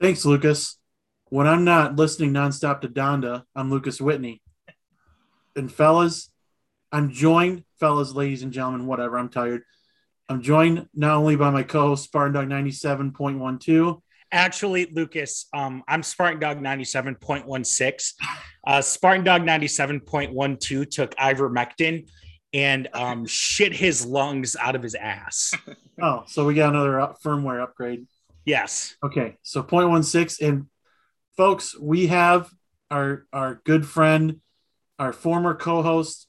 Thanks, Lucas. When I'm not listening nonstop to Donda, I'm Lucas Whitney. And fellas, I'm joined, fellas, ladies and gentlemen, whatever. I'm tired. I'm joined not only by my co-host Spartan Dog 97.12. Actually, Lucas, um, I'm Spartan Dog 97.16. Uh, Spartan Dog 97.12 took ivermectin and um, shit his lungs out of his ass. Oh, so we got another firmware upgrade. Yes. Okay, so 0.16 and folks, we have our our good friend, our former co-host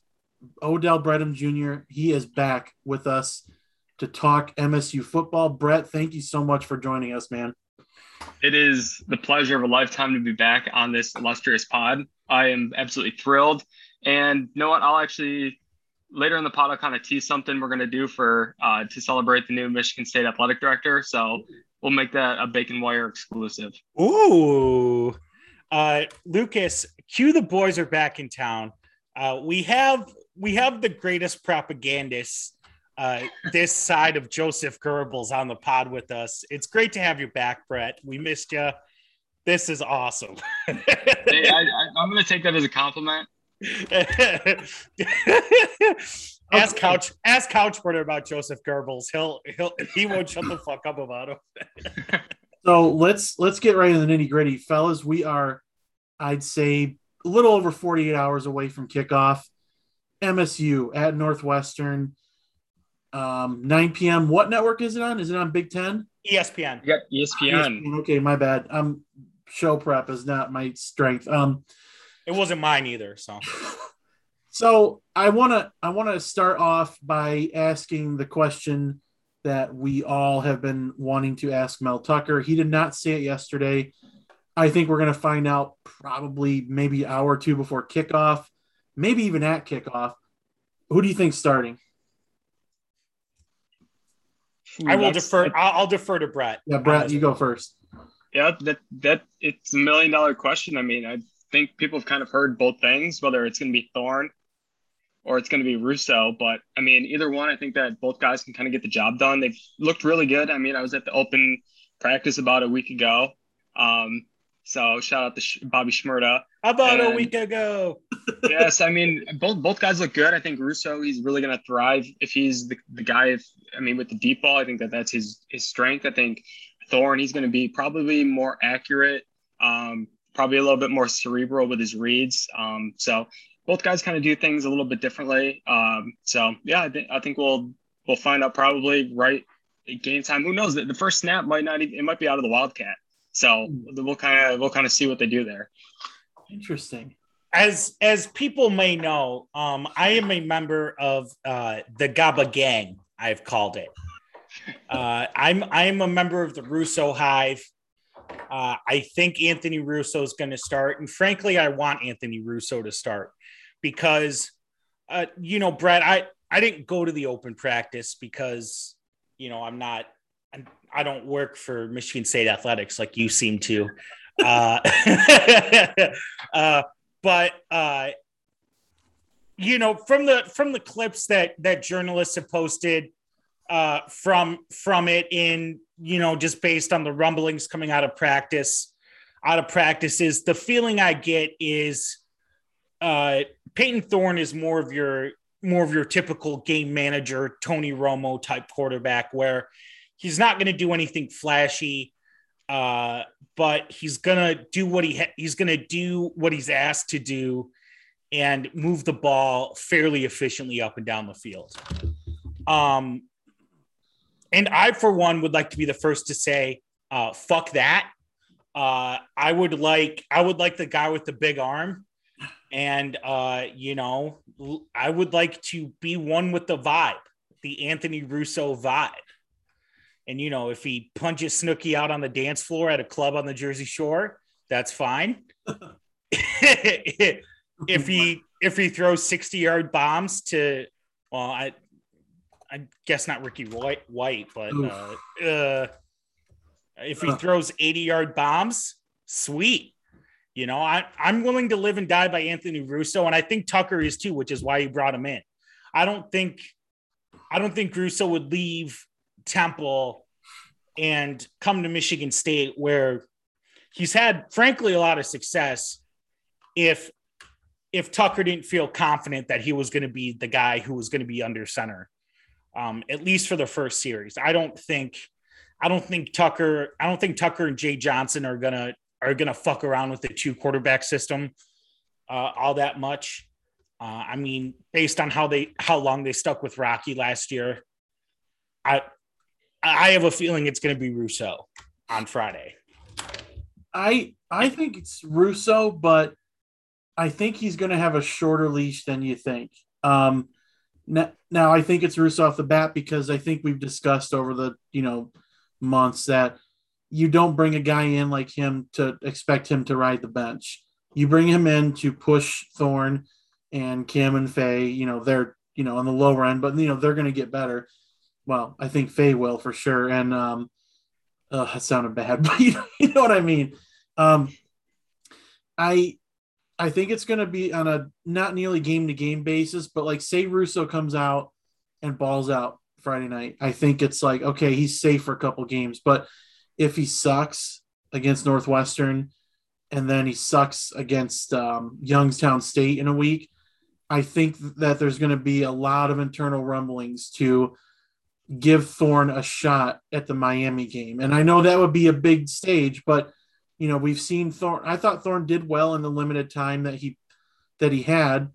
Odell Bredham Jr. He is back with us to talk MSU football. Brett, thank you so much for joining us, man. It is the pleasure of a lifetime to be back on this illustrious pod. I am absolutely thrilled. And you know what? I'll actually later in the pod I'll kind of tease something we're gonna do for uh, to celebrate the new Michigan State athletic director. So we'll make that a bacon wire exclusive. Ooh. Uh, Lucas, cue the boys are back in town. Uh, we have we have the greatest propagandists uh, this side of Joseph Goebbels on the pod with us. It's great to have you back, Brett. We missed you. This is awesome. Hey, I, I, I'm gonna take that as a compliment. ask couch ask couchporter about Joseph Goebbels. He'll he'll he won't shut the fuck up about him. So let's let's get right into the nitty gritty, fellas. We are, I'd say, a little over 48 hours away from kickoff. MSU at Northwestern, um, 9 p.m. What network is it on? Is it on Big Ten? ESPN. You got E ESPN. Okay, my bad. Um, show prep is not my strength. Um, It wasn't mine either. So so I want to I want to start off by asking the question that we all have been wanting to ask Mel Tucker. He did not say it yesterday. I think we're going to find out probably maybe an hour or two before kickoff, maybe even at kickoff. Who do you think starting? I will That's- defer. I'll, I'll defer to Brett. Yeah, Brett, you go first. Yeah, that that it's a million dollar question. I mean, I think people have kind of heard both things, whether it's going to be Thorne or it's going to be Russo. But I mean, either one, I think that both guys can kind of get the job done. They've looked really good. I mean, I was at the open practice about a week ago. Um, so shout out to Sh- Bobby Shmurda. About a week ago. yes, I mean both both guys look good. I think Russo he's really going to thrive if he's the, the guy. If I mean with the deep ball, I think that that's his his strength. I think Thorne he's going to be probably more accurate, um, probably a little bit more cerebral with his reads. Um, so both guys kind of do things a little bit differently. Um, so yeah, I think I think we'll we'll find out probably right at game time. Who knows? The the first snap might not even it might be out of the Wildcat. So we'll kind of we'll kind of see what they do there. Interesting. As as people may know, um, I am a member of uh, the GABA gang. I've called it. Uh, I'm I'm a member of the Russo Hive. Uh, I think Anthony Russo is going to start, and frankly, I want Anthony Russo to start because, uh, you know, Brett, I I didn't go to the open practice because, you know, I'm not, I'm, I don't work for Michigan State athletics like you seem to. Uh, uh, but uh, you know, from the from the clips that that journalists have posted uh, from from it in you know just based on the rumblings coming out of practice out of practices the feeling i get is uh payton thorne is more of your more of your typical game manager tony romo type quarterback where he's not going to do anything flashy uh but he's going to do what he ha- he's going to do what he's asked to do and move the ball fairly efficiently up and down the field um and I, for one, would like to be the first to say, uh, "Fuck that." Uh, I would like, I would like the guy with the big arm, and uh, you know, I would like to be one with the vibe, the Anthony Russo vibe. And you know, if he punches Snooki out on the dance floor at a club on the Jersey Shore, that's fine. if he if he throws sixty yard bombs to, well, I I guess not Ricky White, White but uh, uh, if he throws 80 yard bombs, sweet. You know, I, I'm willing to live and die by Anthony Russo, and I think Tucker is too, which is why he brought him in. I don't think, I don't think Russo would leave Temple and come to Michigan State, where he's had, frankly, a lot of success if if Tucker didn't feel confident that he was going to be the guy who was going to be under center, um, at least for the first series. I don't think, I don't think Tucker, I don't think Tucker and Jay Johnson are gonna are gonna fuck around with the two quarterback system uh, all that much. Uh, I mean, based on how they how long they stuck with Rocky last year, I I have a feeling it's going to be Russo on Friday. I I think it's Russo, but I think he's going to have a shorter leash than you think. Um, now, now, I think it's Russo off the bat because I think we've discussed over the you know months that you don't bring a guy in like him to expect him to ride the bench. You bring him in to push Thorne and Kim and Faye. You know they're you know on the lower end, but you know they're going to get better. Well, I think Faye will for sure. And um, uh, that sounded bad, but you know, you know what I mean. Um, I I think it's going to be on a not nearly game to game basis, but like say Russo comes out and balls out Friday night. I think it's like, okay, he's safe for a couple games. But if he sucks against Northwestern and then he sucks against um, Youngstown State in a week, I think that there's going to be a lot of internal rumblings to give Thorne a shot at the Miami game. And I know that would be a big stage, but you know, we've seen Thorne. I thought Thorne did well in the limited time that he that he had.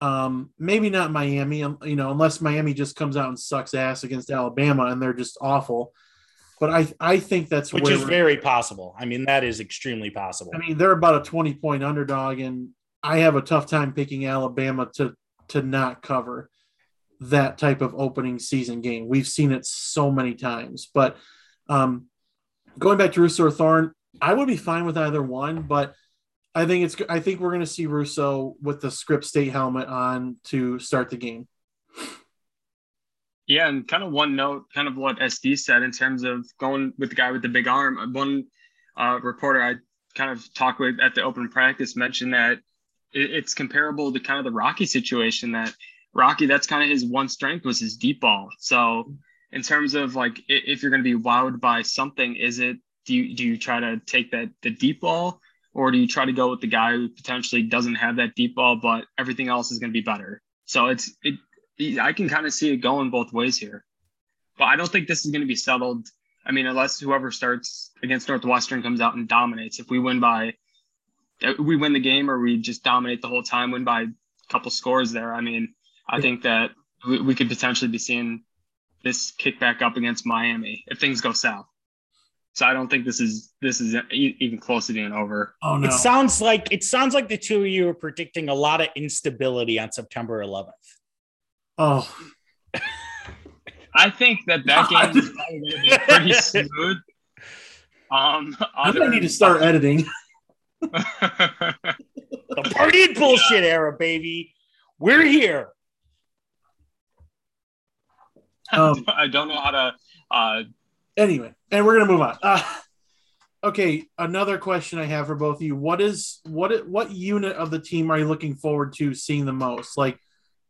Um, maybe not Miami, um, you know, unless Miami just comes out and sucks ass against Alabama and they're just awful. But I I think that's which is very possible. I mean, that is extremely possible. I mean, they're about a 20 point underdog, and I have a tough time picking Alabama to to not cover that type of opening season game. We've seen it so many times. But um, going back to Russo Thorne, I would be fine with either one, but I think it's I think we're going to see Russo with the Script State helmet on to start the game. Yeah, and kind of one note, kind of what SD said in terms of going with the guy with the big arm. One uh, reporter I kind of talked with at the open practice mentioned that it, it's comparable to kind of the Rocky situation. That Rocky, that's kind of his one strength was his deep ball. So in terms of like if you're going to be wowed by something, is it do you do you try to take that the deep ball or do you try to go with the guy who potentially doesn't have that deep ball but everything else is going to be better so it's it i can kind of see it going both ways here but i don't think this is going to be settled i mean unless whoever starts against northwestern comes out and dominates if we win by we win the game or we just dominate the whole time win by a couple scores there i mean i think that we, we could potentially be seeing this kick back up against miami if things go south so I don't think this is this is even close to being over. Oh no! It sounds like it sounds like the two of you are predicting a lot of instability on September 11th. Oh, I think that that game is probably going to be pretty smooth. Um, I might need to start editing. the party and bullshit yeah. era, baby. We're here. Um, I don't know how to uh, Anyway, and we're gonna move on. Uh, okay, another question I have for both of you: What is what what unit of the team are you looking forward to seeing the most? Like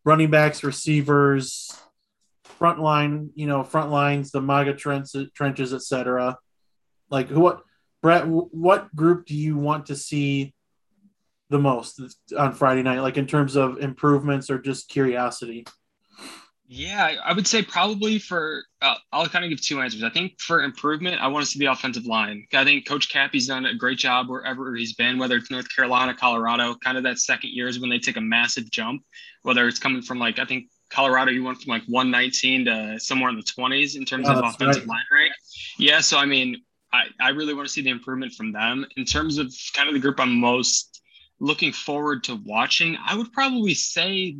running backs, receivers, front line, you know, front lines, the MAGA trenches, etc. Like what, Brett? What group do you want to see the most on Friday night? Like in terms of improvements or just curiosity? Yeah, I would say probably for uh, I'll kind of give two answers. I think for improvement, I want to see the offensive line. I think Coach Cappy's done a great job wherever he's been, whether it's North Carolina, Colorado. Kind of that second year is when they take a massive jump. Whether it's coming from like I think Colorado, you went from like 119 to somewhere in the 20s in terms oh, of offensive right. line rank. Yeah, so I mean, I I really want to see the improvement from them in terms of kind of the group I'm most looking forward to watching. I would probably say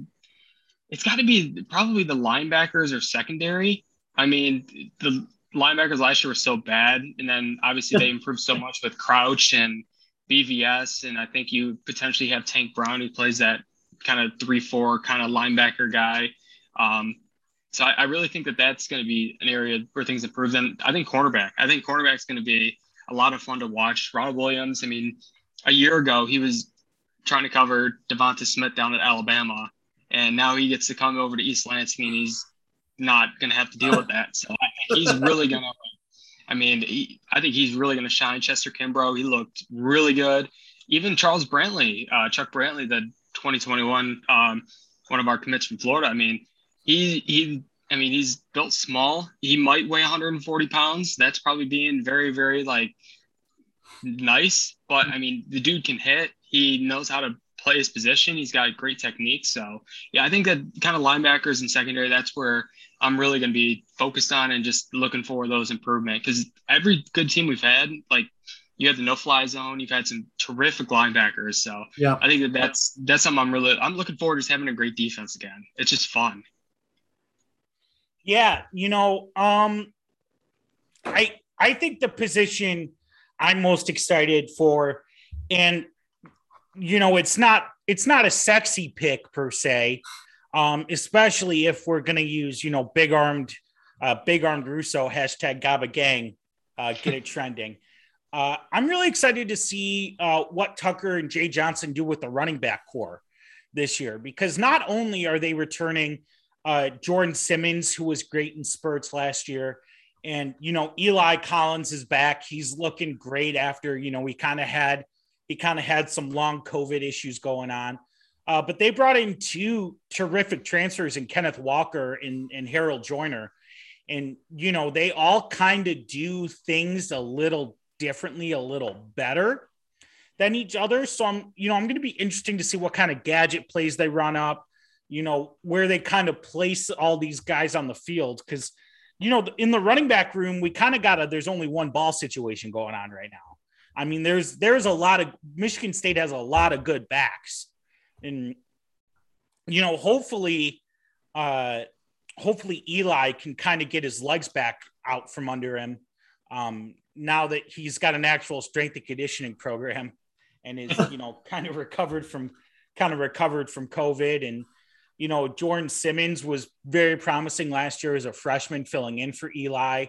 it's got to be probably the linebackers or secondary. I mean, the linebackers last year were so bad, and then obviously they improved so much with Crouch and BVS, and I think you potentially have Tank Brown who plays that kind of three-four kind of linebacker guy. Um, so I, I, really think that that's going to be an area where things improve. Then I think cornerback. I think cornerback is going to be a lot of fun to watch. Ronald Williams. I mean, a year ago he was trying to cover Devonta Smith down at Alabama, and now he gets to come over to East Lansing and he's not going to have to deal with that. So I think he's really going to I mean, he, I think he's really going to shine. Chester Kimbrough, he looked really good. Even Charles Brantley, uh, Chuck Brantley, the 2021 um, one of our commits from Florida. I mean, he he. I mean, he's built small. He might weigh 140 pounds. That's probably being very, very like nice. But I mean, the dude can hit. He knows how to play his position. He's got great technique. So yeah, I think that kind of linebackers and secondary, that's where I'm really going to be focused on and just looking for those improvement because every good team we've had, like you have the no fly zone, you've had some terrific linebackers. So yeah, I think that that's that's something I'm really I'm looking forward to just having a great defense again. It's just fun. Yeah, you know, um, I I think the position I'm most excited for, and you know, it's not it's not a sexy pick per se, um, especially if we're going to use you know big armed, uh, big armed Russo hashtag Gaba Gang, uh, get it trending. Uh, I'm really excited to see uh, what Tucker and Jay Johnson do with the running back core this year because not only are they returning uh, Jordan Simmons, who was great in spurts last year, and you know Eli Collins is back. He's looking great after you know we kind of had he kind of had some long COVID issues going on. Uh, but they brought in two terrific transfers in Kenneth Walker and, and Harold Joiner. And, you know, they all kind of do things a little differently, a little better than each other. So I'm, you know, I'm going to be interesting to see what kind of gadget plays they run up, you know, where they kind of place all these guys on the field. Cause, you know, in the running back room, we kind of got a, there's only one ball situation going on right now. I mean, there's there's a lot of Michigan State has a lot of good backs, and you know, hopefully, uh, hopefully Eli can kind of get his legs back out from under him. Um, now that he's got an actual strength and conditioning program, and is you know kind of recovered from kind of recovered from COVID, and you know Jordan Simmons was very promising last year as a freshman filling in for Eli.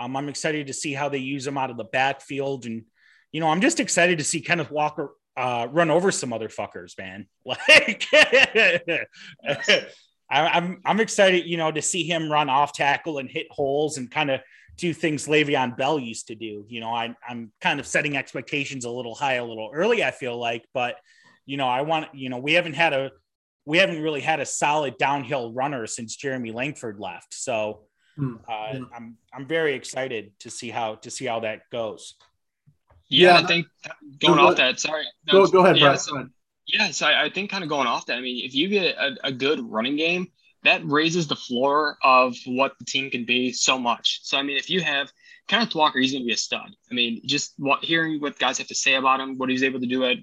Um, I'm excited to see how they use him out of the backfield and you know, I'm just excited to see Kenneth Walker uh, run over some other fuckers, man. Like, I, I'm I'm excited, you know, to see him run off tackle and hit holes and kind of do things Le'Veon Bell used to do. You know, I, I'm kind of setting expectations a little high, a little early. I feel like, but you know, I want you know, we haven't had a we haven't really had a solid downhill runner since Jeremy Langford left. So hmm. uh, I'm I'm very excited to see how to see how that goes. Yeah, yeah I think going go, off that. Sorry. No, go, go ahead, yeah, So, yeah, so I, I, think kind of going off that. I mean, if you get a, a good running game, that raises the floor of what the team can be so much. So I mean, if you have Kenneth Walker, he's going to be a stud. I mean, just what, hearing what guys have to say about him, what he's able to do at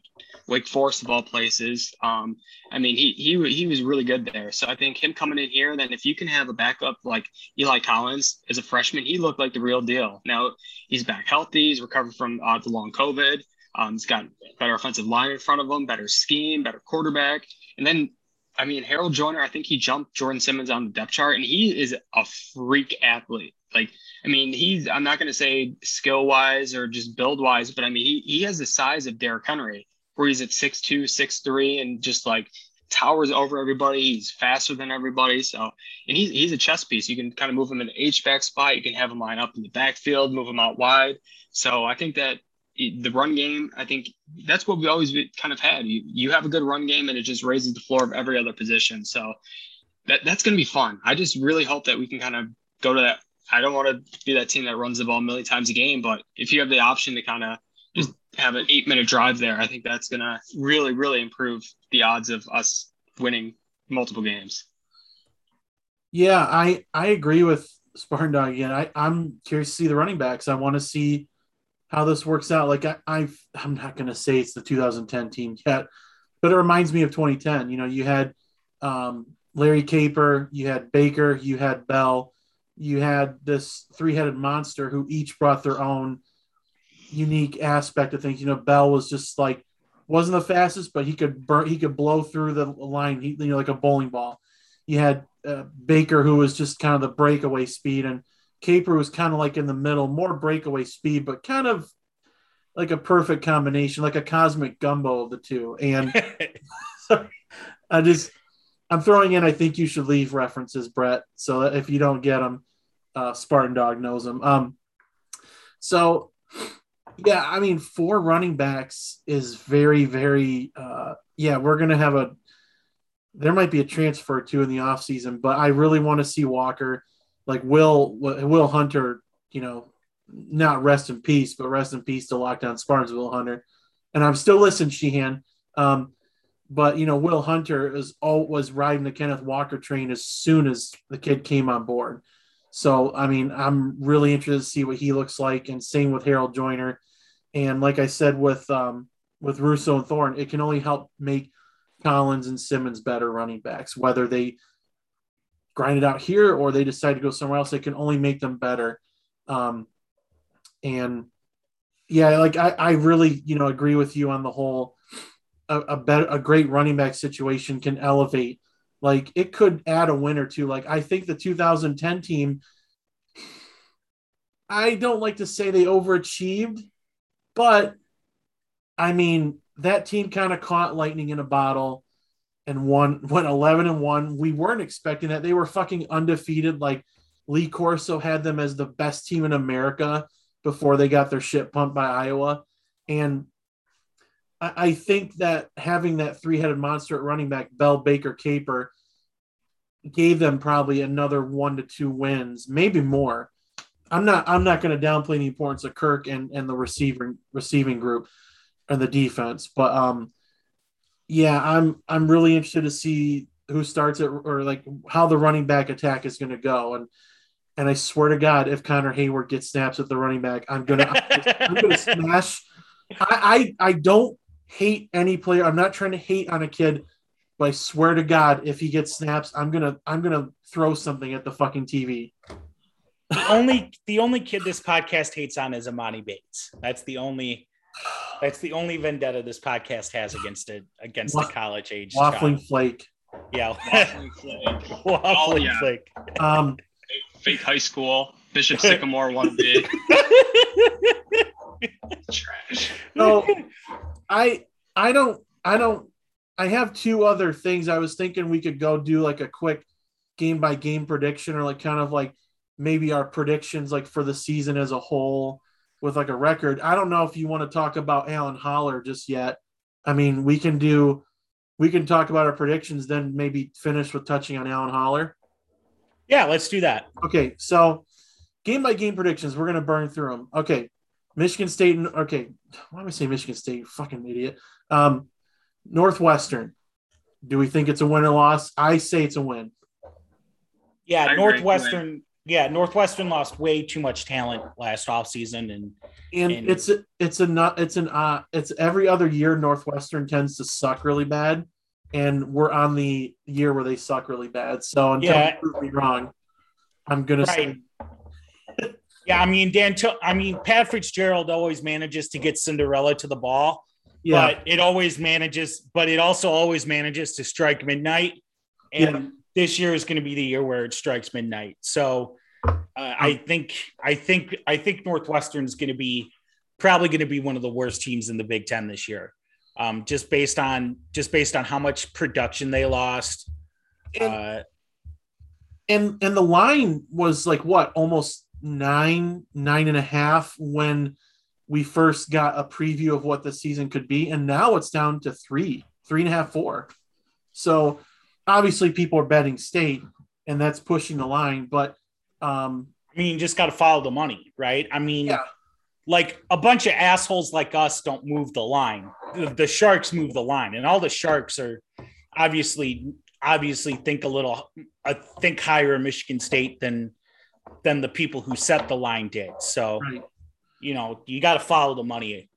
Wake Forest of all places. Um, I mean, he he he was really good there. So I think him coming in here, then if you can have a backup like Eli Collins as a freshman, he looked like the real deal. Now he's back healthy. He's recovered from uh, the long COVID. Um, he's got better offensive line in front of him, better scheme, better quarterback, and then I mean, Harold Joiner, I think he jumped Jordan Simmons on the depth chart, and he is a freak athlete. Like, I mean, he's, I'm not going to say skill wise or just build wise, but I mean, he, he has the size of Derrick Henry, where he's at 6'2, 6'3, and just like towers over everybody. He's faster than everybody. So, and he's, he's a chess piece. You can kind of move him in the H-back spot. You can have him line up in the backfield, move him out wide. So I think that the run game, I think that's what we always kind of had. You, you have a good run game and it just raises the floor of every other position. So that, that's going to be fun. I just really hope that we can kind of go to that. I don't want to be that team that runs the ball a million times a game, but if you have the option to kind of just have an eight minute drive there, I think that's going to really, really improve the odds of us winning multiple games. Yeah, I, I agree with Spartan Dog again. I, I'm curious to see the running backs. I want to see how this works out. Like I, i am not going to say it's the 2010 team yet, but it reminds me of 2010. You know, you had um, Larry Caper, you had Baker, you had Bell, you had this three-headed monster who each brought their own unique aspect of things. You know, Bell was just like wasn't the fastest, but he could burn, he could blow through the line, he, you know, like a bowling ball. You had uh, Baker, who was just kind of the breakaway speed, and Caper was kind of like in the middle, more breakaway speed, but kind of like a perfect combination, like a cosmic gumbo of the two. And I just, I'm throwing in, I think you should leave references, Brett. So if you don't get them, uh, Spartan Dog knows them. Um, So, yeah, I mean, four running backs is very, very, uh, yeah, we're going to have a, there might be a transfer too in the offseason, but I really want to see Walker, like Will, Will Hunter, you know, not rest in peace, but rest in peace to Lockdown Spartans, Will Hunter. And I'm still listening, Sheehan. Um, but you know, Will Hunter is all was riding the Kenneth Walker train as soon as the kid came on board. So I mean, I'm really interested to see what he looks like, and same with Harold Joiner. And like I said with um, with Russo and Thorne, it can only help make Collins and Simmons better running backs. Whether they grind it out here or they decide to go somewhere else, it can only make them better. Um, and yeah, like I, I really, you know, agree with you on the whole a, a better a great running back situation can elevate. Like it could add a win or two. Like I think the 2010 team, I don't like to say they overachieved, but I mean that team kind of caught lightning in a bottle and won went 11 and 1. We weren't expecting that. They were fucking undefeated. Like Lee Corso had them as the best team in America before they got their shit pumped by Iowa. And I, think that having that three headed monster at running back, Bell, Baker, Caper, gave them probably another one to two wins, maybe more. I'm not I'm not going to downplay the importance of Kirk and, and the receiving receiving group and the defense, but um, yeah, I'm I'm really interested to see who starts it or like how the running back attack is going to go and and I swear to God, if Connor Heyward gets snaps at the running back, I'm gonna I'm gonna smash. I, I I don't hate any player. I'm not trying to hate on a kid, but I swear to God, if he gets snaps, I'm gonna I'm gonna throw something at the fucking TV. The only the only kid this podcast hates on is Amani Bates. That's the only that's the only vendetta this podcast has against it against Wa- the college age waffling child. flake. Yeah, waffling flake. waffling oh, yeah. flake. Um, fake high school Bishop Sycamore one B. Trash. So I I don't I don't I have two other things I was thinking we could go do like a quick game by game prediction or like kind of like maybe our predictions like for the season as a whole with like a record. I don't know if you want to talk about Alan Haller just yet. I mean, we can do we can talk about our predictions then maybe finish with touching on Alan Haller. Yeah, let's do that. Okay, so game by game predictions, we're gonna burn through them. Okay, Michigan State. And okay, why am I saying Michigan State? You fucking idiot. Um, Northwestern. Do we think it's a win or loss? I say it's a win. Yeah, I Northwestern. Yeah, Northwestern lost way too much talent last offseason and and, and it's a, it's a not it's an uh it's every other year Northwestern tends to suck really bad and we're on the year where they suck really bad. So until yeah. you prove me wrong, I'm gonna right. say. Yeah, I mean Dan. I mean Pat Fitzgerald always manages to get Cinderella to the ball, yeah. but it always manages. But it also always manages to strike midnight, and yeah. this year is going to be the year where it strikes midnight. So uh, I think I think I think Northwestern is going to be probably going to be one of the worst teams in the Big Ten this year um, just based on just based on how much production they lost. And, uh, and and the line was like what almost nine nine and a half when we first got a preview of what the season could be, and now it's down to three three and a half four. So obviously people are betting state, and that's pushing the line. But um, I mean, you just got to follow the money, right? I mean, yeah like a bunch of assholes like us don't move the line. The, the, sharks move the line, and all the sharks are obviously obviously think a little uh, think higher in Michigan State than than the people who set the line did. So, right. you know, you got to follow the money.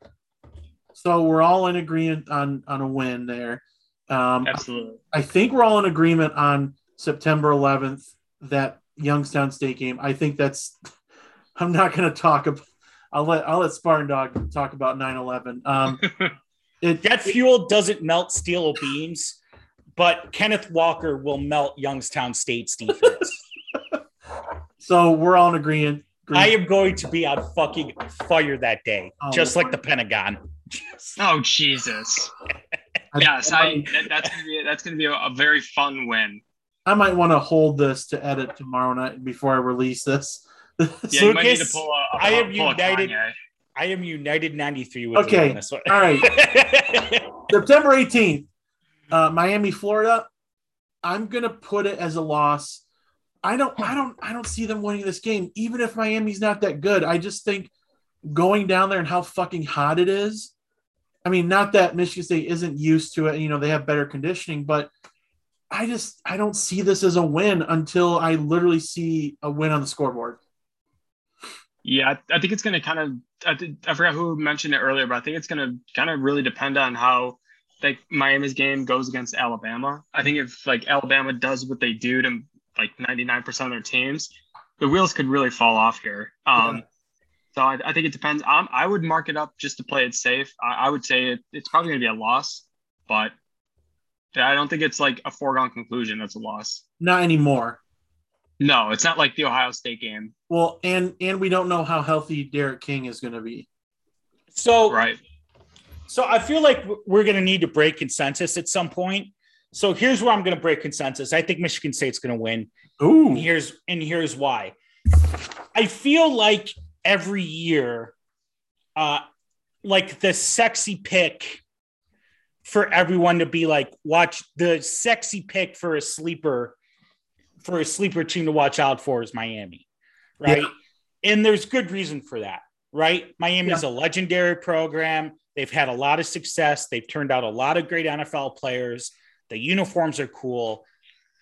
So we're all in agreement on on a win there. Um, Absolutely. I think we're all in agreement on September 11th that Youngstown State game. I think that's. I'm not going to talk about I'll let I'll let Spartan Dog talk about 9/11. Um, it, Jet fuel doesn't melt steel beams, but Kenneth Walker will melt Youngstown State's defense. So we're all in agreement. I am going to be on fucking fire that day, oh, just like the Pentagon. oh Jesus! yes, I, that's gonna be that's gonna be a, a very fun win. I might want to hold this to edit tomorrow night before I release this Yeah, you might need to Lucas, pull a, a, I am pull united. Kanye. I am United 93 with Okay. you on this one. All right. September 18th, uh, Miami, Florida. I'm gonna put it as a loss. I don't hmm. I don't I don't see them winning this game, even if Miami's not that good. I just think going down there and how fucking hot it is. I mean, not that Michigan State isn't used to it, you know, they have better conditioning, but I just I don't see this as a win until I literally see a win on the scoreboard. Yeah, I, I think it's going to kind of. I, th- I forgot who mentioned it earlier, but I think it's going to kind of really depend on how like Miami's game goes against Alabama. I think if like Alabama does what they do to like 99% of their teams, the wheels could really fall off here. Um, Yeah. So I, I think it depends. Um, I would mark it up just to play it safe. I, I would say it, it's probably going to be a loss, but I don't think it's like a foregone conclusion. That's a loss. Not anymore. No, it's not like the Ohio State game, Well, and and we don't know how healthy D'Eriq King is going to be. so, right? so I feel like we're going to need to break consensus at some point. So here's where I'm going to break consensus. I think Michigan State's going to win. Ooh, And here's and here's why. I feel like every year, uh, like the sexy pick for everyone to be like, watch the sexy pick for a sleeper, for a sleeper team to watch out for is Miami, right? And there's good reason for that, right? Miami is a legendary program. They've had a lot of success. They've turned out a lot of great NFL players. The uniforms are cool.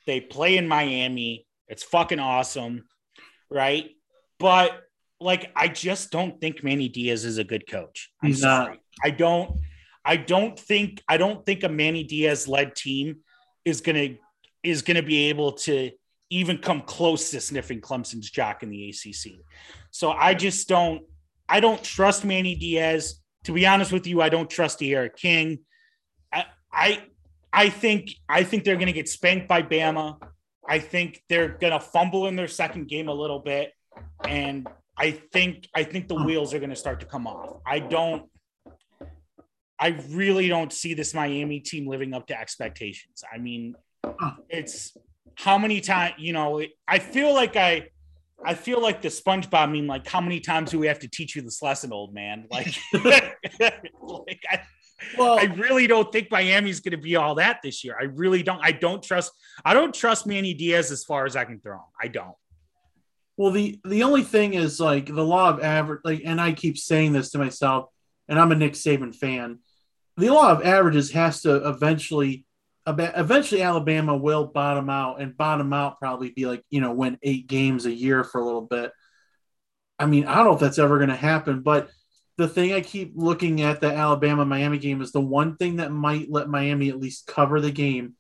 They play in Miami. It's fucking awesome, right? But like, I just don't think Manny Diaz is a good coach. I'm He's not. sorry. I don't. I don't think. I don't think a Manny Diaz led team is gonna is gonna be able to even come close to sniffing Clemson's jock in the ACC. So I just don't. I don't trust Manny Diaz. To be honest with you, I don't trust the Eric King. I, I I think I think they're going to get spanked by Bama. I think they're going to fumble in their second game a little bit, and I think I think the wheels are going to start to come off. I don't. I really don't see this Miami team living up to expectations. I mean, it's how many times you know. I feel like I. I feel like the SpongeBob meme. Like, how many times do we have to teach you this lesson, old man? Like, like I, well, I really don't think Miami's going to be all that this year. I really don't. I don't trust. I don't trust Manny Diaz as far as I can throw him. I don't. Well, the the only thing is like the law of average, like, and I keep saying this to myself, and I'm a Nick Saban fan. The law of averages has to eventually, eventually Alabama will bottom out, and bottom out probably be like you know win eight games a year for a little bit. I mean, I don't know if that's ever going to happen, but the thing I keep looking at the Alabama Miami game is the one thing that might let Miami at least cover the game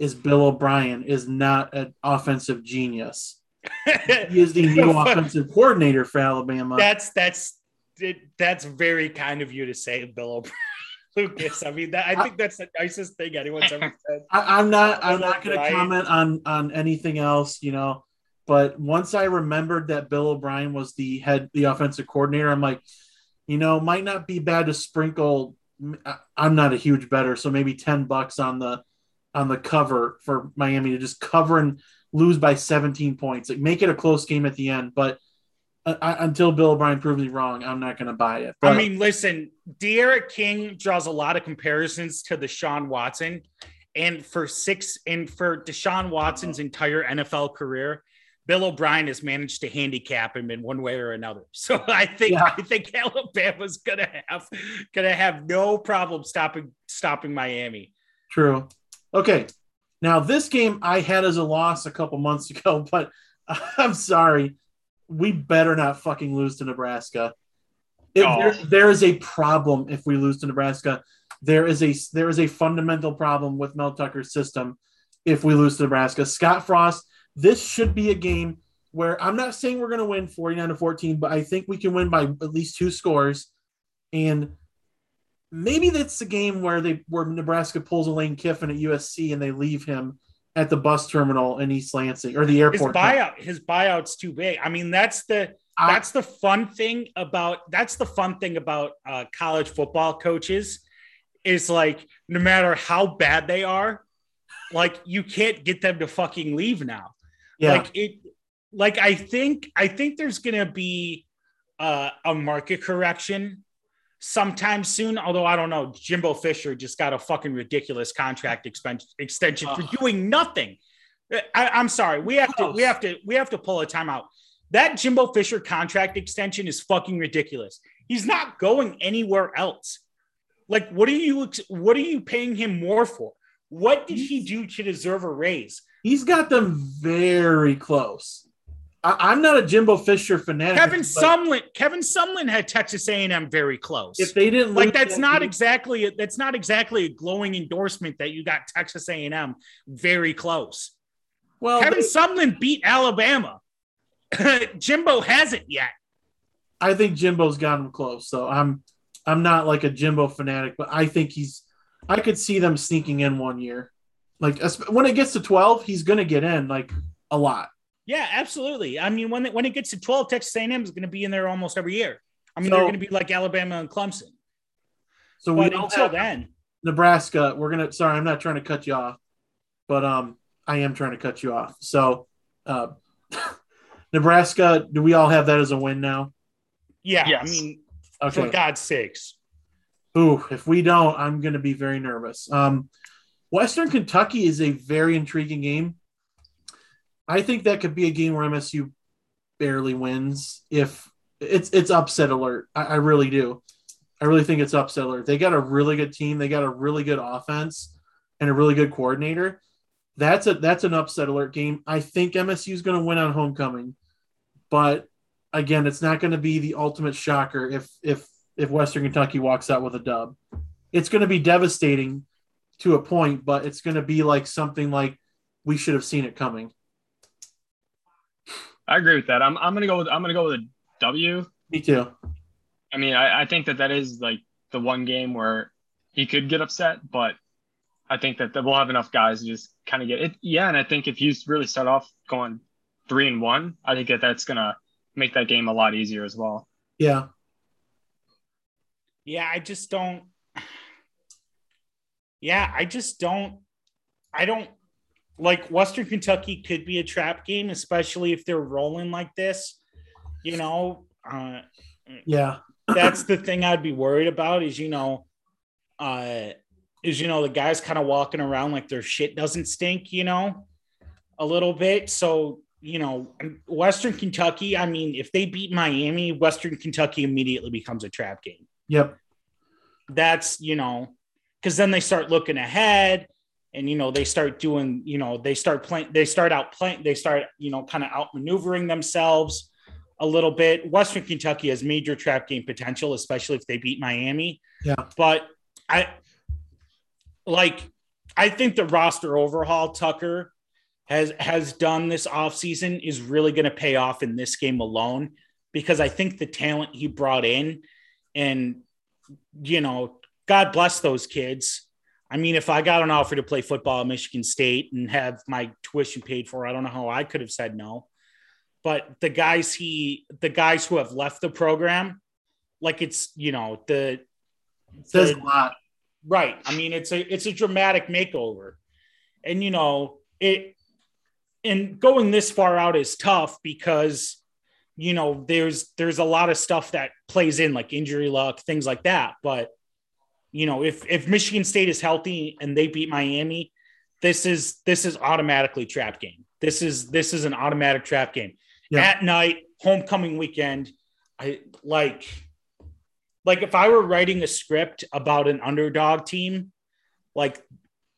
is Bill O'Brien is not an offensive genius. He is the new offensive coordinator for Alabama. That's that's it, that's very kind of you to say, Bill O'Brien. Lucas. I mean, that, I think that's the nicest thing anyone's ever said. I, I'm not. I'm not going to comment on on anything else. You know, but once I remembered that Bill O'Brien was the head, the offensive coordinator, I'm like, you know, might not be bad to sprinkle. I'm not a huge better, so maybe ten bucks on the on the cover for Miami to just cover and lose by 17 points. Like make it a close game at the end, but. uh, I, until Bill O'Brien proves me wrong, I'm not going to buy it. But, I mean, listen, D'Eriq King draws a lot of comparisons to the Deshaun Watson. And for six and for Deshaun Watson's entire NFL career, Bill O'Brien has managed to handicap him in one way or another. So I think Yeah. I think Alabama's gonna have gonna have no problem stopping stopping Miami. True. Okay. Now this game I had as a loss a couple months ago, but I'm sorry. We better not fucking lose to Nebraska. If Oh. there, there is a problem if we lose to Nebraska. There is a there is a fundamental problem with Mel Tucker's system if we lose to Nebraska. Scott Frost, this should be a game where I'm not saying we're going to win 49 to 14, but I think we can win by at least two scores. And maybe that's the game where they where Nebraska pulls a Lane Kiffin at USC and they leave him at the bus terminal in East Lansing or the airport. His buyout, his buyout's too big. I mean, that's the that's the fun thing about that's the fun thing about uh, college football coaches is like no matter how bad they are, like you can't get them to fucking leave now. Yeah, Like it like I think I think there's gonna be uh, a market correction sometime soon. Although I don't know, Jimbo Fisher just got a fucking ridiculous contract extension for doing nothing. I, am sorry, we have to we have to we have to pull a timeout. That Jimbo Fisher contract extension is fucking ridiculous. He's not going anywhere else. Like, what are you what are you paying him more for? What did he do to deserve a raise? He's got them very close. I, am not a Jimbo Fisher fanatic. Kevin Sumlin, Kevin Sumlin had Texas A&M very close. If they didn't like, that's that not game, exactly that's not exactly a glowing endorsement that you got Texas A&M very close. Well, Kevin they, Sumlin beat Alabama. Jimbo hasn't yet. I think Jimbo's gotten close. So I'm I'm not like a Jimbo fanatic, but I think he's. I could see them sneaking in one year. Like when it gets to 12, he's going to get in like a lot. Yeah, absolutely. I mean, when it, when it gets to 12, Texas A&M is going to be in there almost every year. I mean, so, they're going to be like Alabama and Clemson. So but until then, Nebraska, we're gonna. Sorry, I'm not trying to cut you off, but um, I am trying to cut you off. So, uh, Nebraska, do we all have that as a win now? Yeah, yes. I mean, okay. for God's sakes. Ooh, if we don't, I'm going to be very nervous. Um, Western Kentucky is a very intriguing game. I think that could be a game where MSU barely wins if it's it's upset alert. I, I really do. I really think it's upset alert. They got a really good team. They got a really good offense and a really good coordinator. That's a that's an upset alert game. I think MSU is going to win on homecoming, but again, it's not going to be the ultimate shocker if if if Western Kentucky walks out with a dub. It's going to be devastating to a point, but it's going to be like something like we should have seen it coming. I agree with that. I'm, I'm gonna go with I'm gonna go with a W. Me too. I mean, I, I think that that is like the one game where he could get upset, but I think that, that we'll have enough guys to just kind of get it. Yeah, and I think if you really start off going three and one, I think that that's gonna make that game a lot easier as well. Yeah. Yeah, I just don't. Yeah, I just don't. I don't like Western Kentucky could be a trap game, especially if they're rolling like this. You know, uh, yeah, that's the thing I'd be worried about. Is you know, uh, is you know the guys kind of walking around like their shit doesn't stink. You know, a little bit. So you know, Western Kentucky. I mean, if they beat Miami, Western Kentucky immediately becomes a trap game. Yep. That's you know, because then they start looking ahead and you know they start doing you know they start playing they start out playing they start you know kind of outmaneuvering themselves a little bit. Western kentucky has major trap game potential especially if they beat miami. Yeah. But i like i think the roster overhaul tucker has has done this offseason is really going to pay off in this game alone because i think the talent he brought in and you know god bless those kids I mean, if I got an offer to play football at Michigan State and have my tuition paid for, I don't know how I could have said no. But the guys he, the guys who have left the program, like it's you know the, it says the, a lot, right? I mean, it's a it's a dramatic makeover, and you know it. And going this far out is tough because you know there's there's a lot of stuff that plays in like injury luck, things like that, but you know, if if Michigan State is healthy and they beat Miami, this is this is automatically trap game. This is this is an automatic trap game. Yeah. At night, homecoming weekend, I like like if I were writing a script about an underdog team, like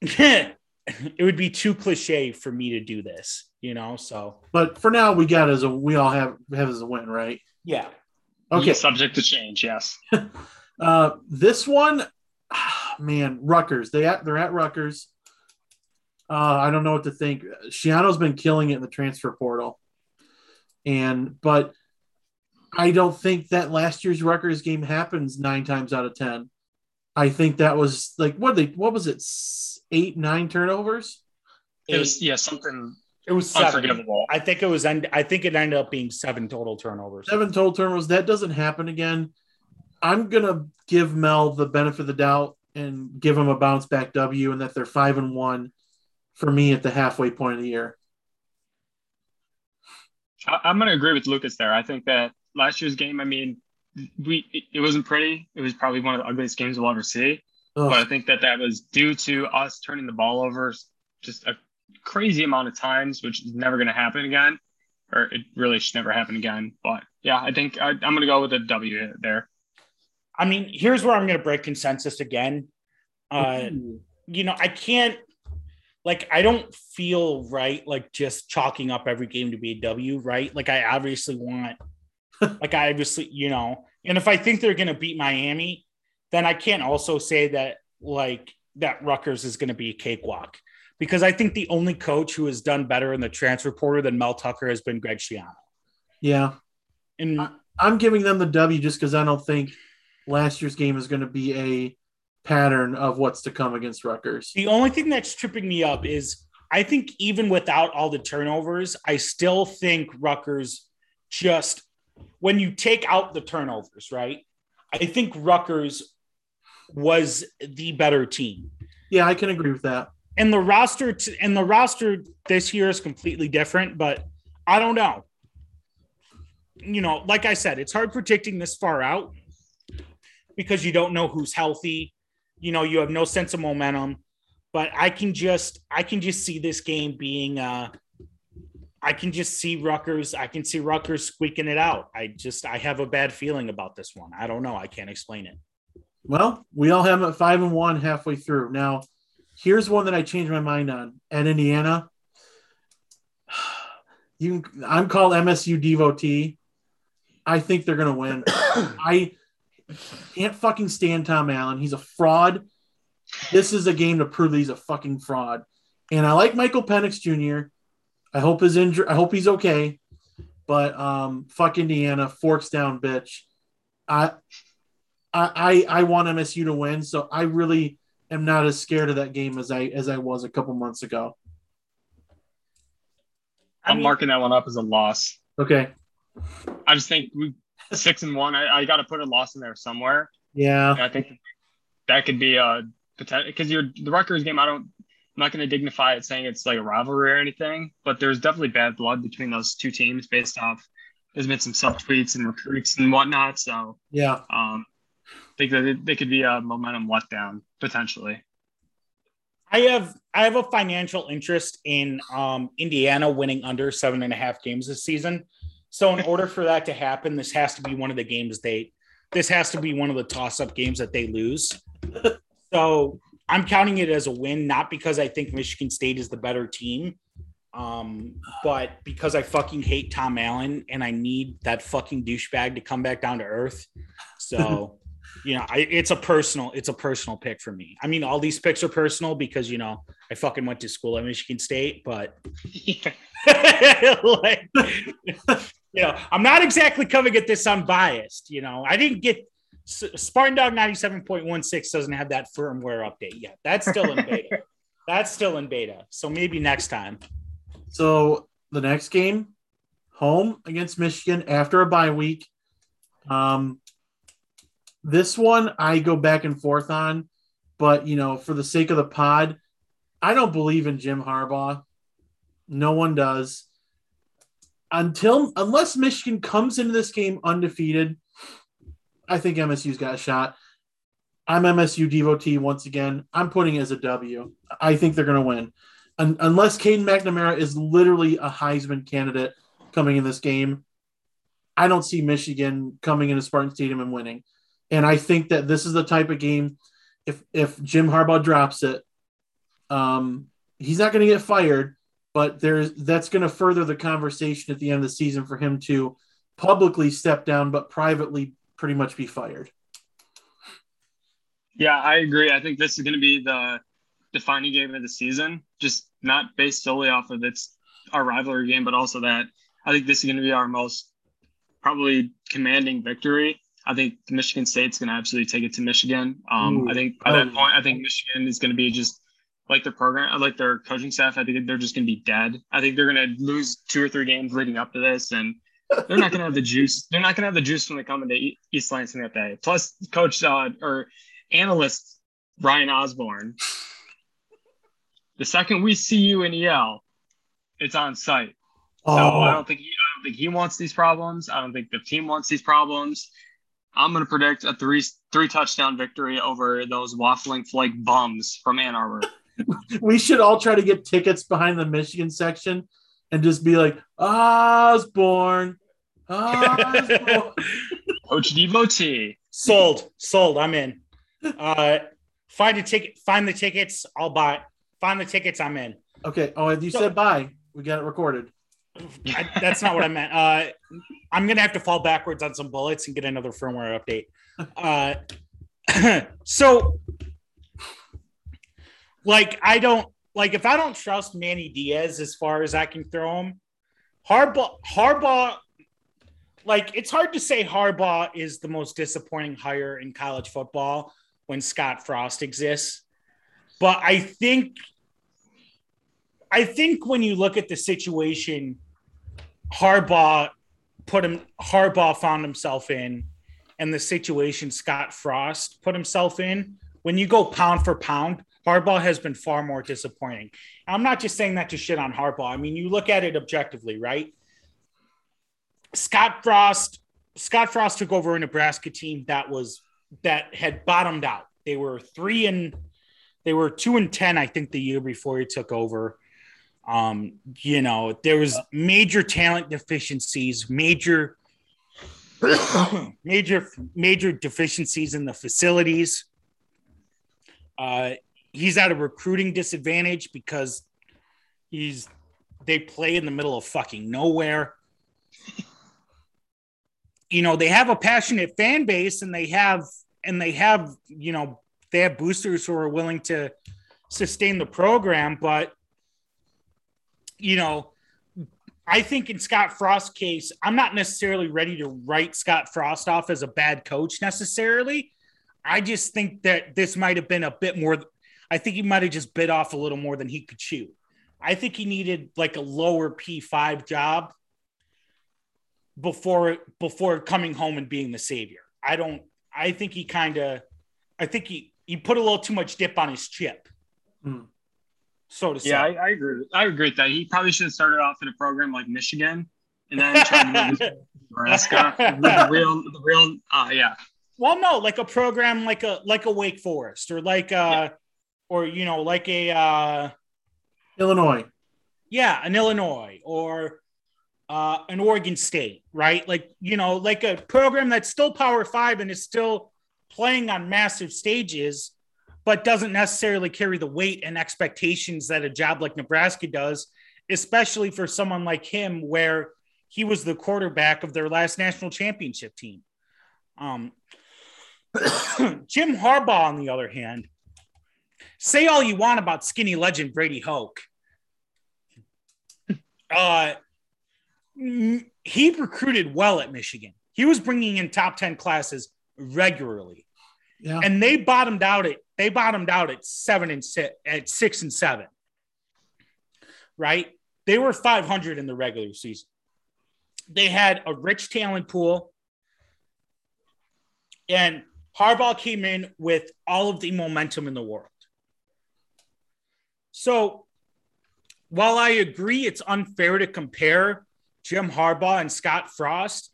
it would be too cliche for me to do this, you know. So, but for now, we got as a we all have have as a win, right? Yeah. Okay. Subject to change, yes. uh, this one, man, Rutgers. They at they're at Rutgers. Uh, I don't know what to think. Schiano's been killing it in the transfer portal, and but I don't think that last year's Rutgers game happens nine times out of ten. I think that was like what they what was it eight nine turnovers. It was yeah something. It was seven. unforgivable. I think it was. I think it ended up being seven total turnovers. Seven total turnovers. That doesn't happen again. I'm gonna give Mel the benefit of the doubt and give them a bounce back W, and that they're five and one for me at the halfway point of the year. I'm going to agree with Lucas there. I think that last year's game, I mean, we it, it wasn't pretty. It was probably one of the ugliest games we'll ever see. Ugh. But I think that that was due to us turning the ball over just a crazy amount of times, which is never going to happen again, or it really should never happen again. But yeah, I think I, I'm going to go with a W there. I mean, here's where I'm going to break consensus again. Uh, you know, I can't like I don't feel right like just chalking up every game to be a W, right? Like I obviously want like I obviously, you know, and if I think they're gonna beat Miami, then I can't also say that like that Rutgers is gonna be a cakewalk. Because I think the only coach who has done better in the transfer portal than Mel Tucker has been Greg Schiano. yeah, And I'm giving them the W just because I don't think last year's game is going to be a pattern of what's to come against Rutgers. The only thing that's tripping me up is I think even without all the turnovers, I still think Rutgers just when you take out the turnovers, right? I think Rutgers was the better team. Yeah, I can agree with that. And the roster t- and the roster this year is completely different, but I don't know. You know, like I said, it's hard predicting this far out because you don't know who's healthy. You know, you have no sense of momentum. But I can just I can just see this game being uh I can just see Rutgers. I can see Rutgers squeaking it out. I just I have a bad feeling about this one. I don't know. I can't explain it. Well, we all have them at five and one halfway through. Now, here's one that I changed my mind on. At Indiana, you I'm called MSU devotee. I think they're gonna win. I can't fucking stand Tom Allen. He's a fraud. This is a game to prove that he's a fucking fraud. And I like Michael Penix Jr. I hope his injury. I hope he's okay. But um, fuck Indiana, forks down, bitch. I, I, I, I want MSU to win, so I really am not as scared of that game as I as I was a couple months ago. I I'm mean- marking that one up as a loss. Okay. I just think we six and one. I, I got to put a loss in there somewhere. Yeah. And I think that could be a potential because you're the Rutgers game. I don't. I'm not going to dignify it saying it's like a rivalry or anything, but there's definitely bad blood between those two teams based off. There's been some subtweets and recruits and whatnot. So Yeah. um, I think that they could be a momentum letdown potentially. I have I have a financial interest in um, Indiana winning under seven and a half games this season. So in order for that to happen, this has to be one of the games they this has to be one of the toss up games that they lose. so I'm counting it as a win, not because I think Michigan State is the better team, um, but because I fucking hate Tom Allen and I need that fucking douchebag to come back down to earth. So you know, I, it's a personal, it's a personal pick for me. I mean, all these picks are personal because you know I fucking went to school at Michigan State, but like, you know, I'm not exactly coming at this unbiased. You know, I didn't get Spartan Dog 97.16 doesn't have that firmware update yet. That's still in beta. That's still in beta. So maybe next time. So the next game, home against Michigan after a bye week. Um, this one I go back and forth on, but you know, for the sake of the pod, I don't believe in Jim Harbaugh. No one does. Until unless Michigan comes into this game undefeated, I think MSU's got a shot. I'm MSU devotee once again. I'm putting it as a W. I think they're going to win un- unless Caden McNamara is literally a Heisman candidate coming in this game, I don't see Michigan coming into Spartan Stadium and winning. And I think that this is the type of game if if Jim Harbaugh drops it, um, he's not going to get fired, but there's that's going to further the conversation at the end of the season for him to publicly step down, but privately pretty much be fired. Yeah, I agree. I think this is going to be the defining game of the season, just not based solely off of its our rivalry game, but also that I think this is going to be our most probably commanding victory. I think Michigan State's going to absolutely take it to Michigan. Um, Ooh. I think Oh. that point, I think Michigan is going to be just like their program, like their coaching staff. I think they're just going to be dead. I think they're going to lose two or three games leading up to this, and they're not going to have the juice. They're not going to have the juice when they come into East Lansing that day. Plus, coach uh, or analyst Ryan Osborne. The second we see you in EL, it's on site. So Oh, I don't think he, I don't don't think he wants these problems. I don't think the team wants these problems. I'm going to predict a three three touchdown victory over those waffling flake bums from Ann Arbor. we should all try to get tickets behind the Michigan section and just be like Osborne, Osborne. Coach devotee. Sold, sold. I'm in. Uh, find a ticket. Find the tickets. I'll buy. Find the tickets. I'm in. Okay. Oh, you said bye. We got it recorded. I, that's not what I meant. Uh, I'm gonna have to fall backwards on some bullets and get another firmware update. Uh, so, like, I don't like if I don't trust Manny Diaz as far as I can throw him. Harbaugh, Harbaugh, like it's hard to say Harbaugh is the most disappointing hire in college football when Scott Frost exists, but I think I think when you look at the situation, Harbaugh put him Harbaugh found himself in, and the situation Scott Frost put himself in. When you go pound for pound, Harbaugh has been far more disappointing. I'm not just saying that to shit on Harbaugh. I mean, you look at it objectively, right? Scott Frost, Scott Frost took over a Nebraska team that was that had bottomed out. They were three and they were two and ten, I think, the year before he took over. Um, you know, there was major talent deficiencies, major, major, major deficiencies in the facilities. Uh, he's at a recruiting disadvantage because he's they play in the middle of fucking nowhere. You know, they have a passionate fan base and they have and they have, you know, they have boosters who are willing to sustain the program, but you know, I think in Scott Frost's case, I'm not necessarily ready to write Scott Frost off as a bad coach necessarily. I just think that this might have been a bit more. I think he might have just bit off a little more than he could chew. I think he needed like a lower P5 job before before coming home and being the savior. I don't I think he kind of I think he he put a little too much dip on his chip. Hmm. So to say. Yeah, I, I agree. I agree with that. He probably should have started off in a program like Michigan and then tried to move to Nebraska. the real, the real, uh, yeah. Well, no, like a program like a like a Wake Forest or like a Yeah. or you know like a uh, Illinois. yeah an Illinois or uh, an Oregon State, right? Like you know like a program that's still Power Five and is still playing on massive stages, but doesn't necessarily carry the weight and expectations that a job like Nebraska does, especially for someone like him, where he was the quarterback of their last national championship team. Um, Jim Harbaugh, on the other hand, say all you want about skinny legend Brady Hoke. Uh, he recruited well at Michigan. He was bringing in top 10 classes regularly Yeah. and they bottomed out at they bottomed out at seven and six at six and seven. Right? They were 500 in the regular season. They had a rich talent pool, and Harbaugh came in with all of the momentum in the world. So, while I agree it's unfair to compare Jim Harbaugh and Scott Frost,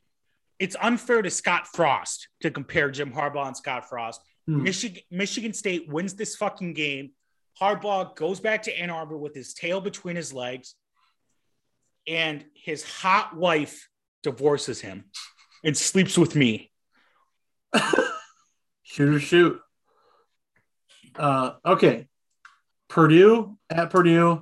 it's unfair to Scott Frost to compare Jim Harbaugh and Scott Frost. Hmm. Michigan, Michigan State wins this fucking game. Harbaugh goes back to Ann Arbor with his tail between his legs, and his hot wife divorces him and sleeps with me. Shoot or shoot. Uh, okay. Purdue at Purdue.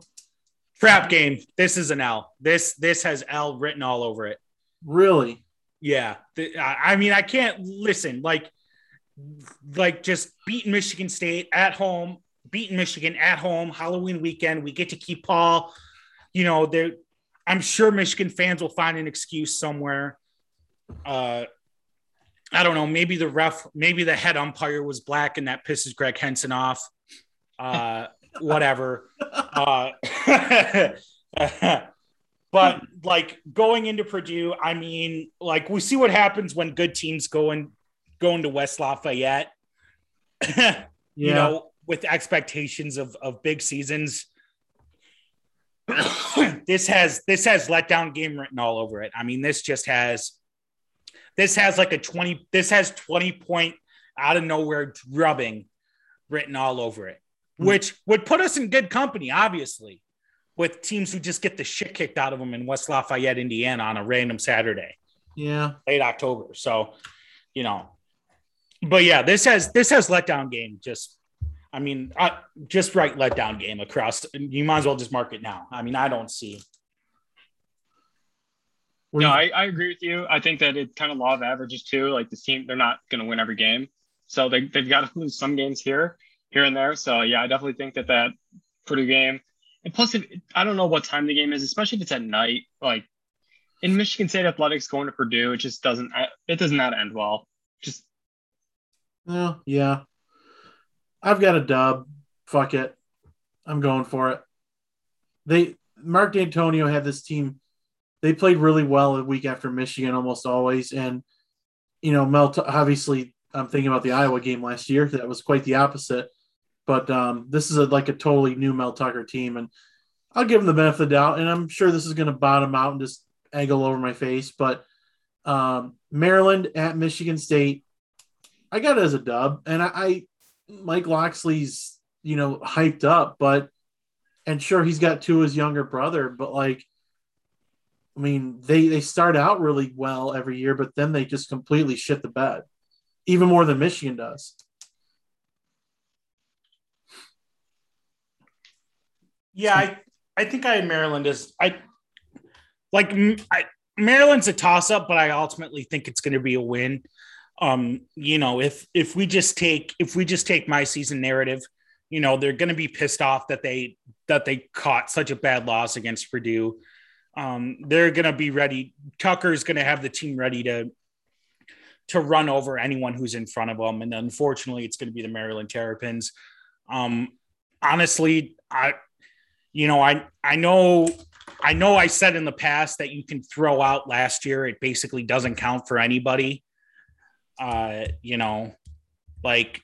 Trap game. This is an L. This this has L written all over it. Really? Yeah. I mean, I can't listen. Like, like just beating Michigan State at home, beating Michigan at home, Halloween weekend. We get to keep Paul. You know, there. I'm sure Michigan fans will find an excuse somewhere. Uh, I don't know. Maybe the ref, maybe the head umpire was black, and that pisses Greg Henson off. Uh, whatever. Uh, but like going into Purdue, I mean, like we see what happens when good teams go and go into West Lafayette. Yeah. You know, with expectations of of big seasons. this has this has letdown game written all over it. I mean, this just has this has like a 20 this has 20 point out of nowhere drubbing written all over it. Which would put us in good company, obviously, with teams who just get the shit kicked out of them in West Lafayette, Indiana on a random Saturday. Yeah. Late October. So, you know, but yeah, this has this has letdown game just I mean, I, just right letdown game across. You might as well just mark it now. I mean, I don't see. No, I, I agree with you. I think that it's kind of law of averages too. Like the team, they're not going to win every game, so they they've got to lose some games here, here and there. So yeah, I definitely think that that Purdue game, and plus, if, I don't know what time the game is, especially if it's at night. Like in Michigan State athletics going to Purdue, it just doesn't uh, it does not end well. Just. Oh yeah, I've got a dub. Fuck it. I'm going for it. They Mark Dantonio had this team. They played really well a week after Michigan almost always. And, you know, Mel, obviously, I'm thinking about the Iowa game last year. That was quite the opposite. But um, this is a, like a totally new Mel Tucker team. And I'll give them the benefit of the doubt. And I'm sure this is going to bottom out and just all over my face. But um, Maryland at Michigan State, I got it as a dub. And I, I Mike Locksley's, you know, hyped up, but and sure he's got two his younger brother, but like I mean, they they start out really well every year, but then they just completely shit the bed. Even more than Michigan does. Yeah, I, I think I had Maryland as I like I, Maryland's a toss up, but I ultimately think it's going to be a win um, you know, if if we just take if we just take my season narrative, you know, they're going to be pissed off that they that they caught such a bad loss against Purdue. Um, they're going to be ready. Tucker's going to have the team ready to to run over anyone who's in front of them, and unfortunately, it's going to be the Maryland Terrapins. Um, honestly, I, you know, I I know I know I said in the past that you can throw out last year. It basically doesn't count for anybody uh, you know, like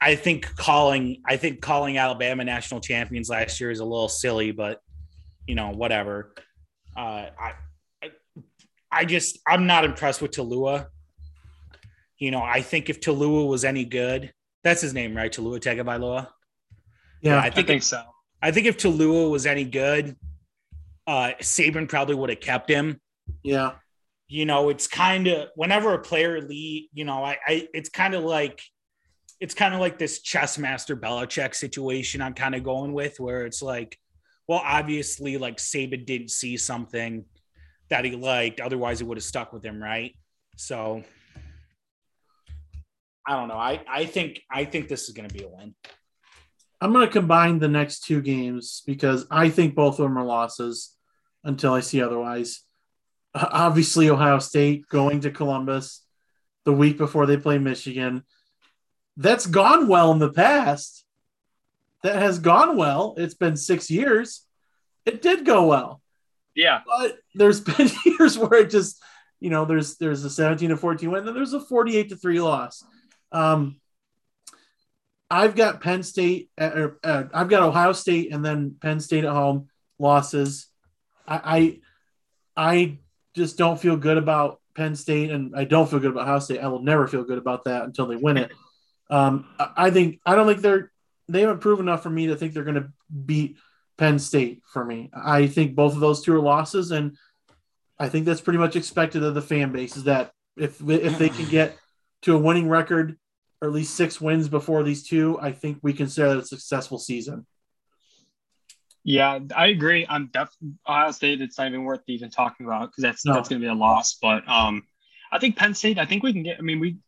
I think calling I think calling Alabama national champions last year is a little silly, but you know, whatever. Uh, I I just I'm not impressed with Taulia. You know, I think if Taulia was any good, that's his name, right? Taulia Tagovailoa. Yeah, yeah I think, I think if, so. I think if Taulia was any good, uh, Saban probably would have kept him. Yeah you know, it's kind of whenever a player lead, you know, I, I it's kind of like it's kind of like this chess master Belichick situation I'm kind of going with where it's like, well, obviously, like Saban didn't see something that he liked, otherwise, it would have stuck with him, right? So I don't know. I, I think I think this is gonna be a win. I'm gonna combine the next two games because I think both of them are losses until I see otherwise obviously Ohio State going to Columbus the week before they play Michigan. That's gone well in the past. That has gone well. It's been six years. It did go well. Yeah. But there's been years where it just, you know, there's there's a 17 to 14 win, and then there's a 48 to 3 loss. Um, I've got Penn State, uh, or uh, I've got Ohio State, and then Penn State at home losses. I, I, I just don't feel good about Penn State, and I don't feel good about Ohio State. I will never feel good about that until they win it. Um, I think I don't think they're they haven't proven enough for me to think they're going to beat Penn State for me. I think both of those two are losses, and I think that's pretty much expected of the fan base. Is that if if they can get to a winning record or at least six wins before these two, I think we consider it a successful season. Yeah, I agree. I'm definitely Ohio State. It's not even worth even talking about because that's no. that's going to be a loss. But um, I think Penn State. I think we can get. I mean, we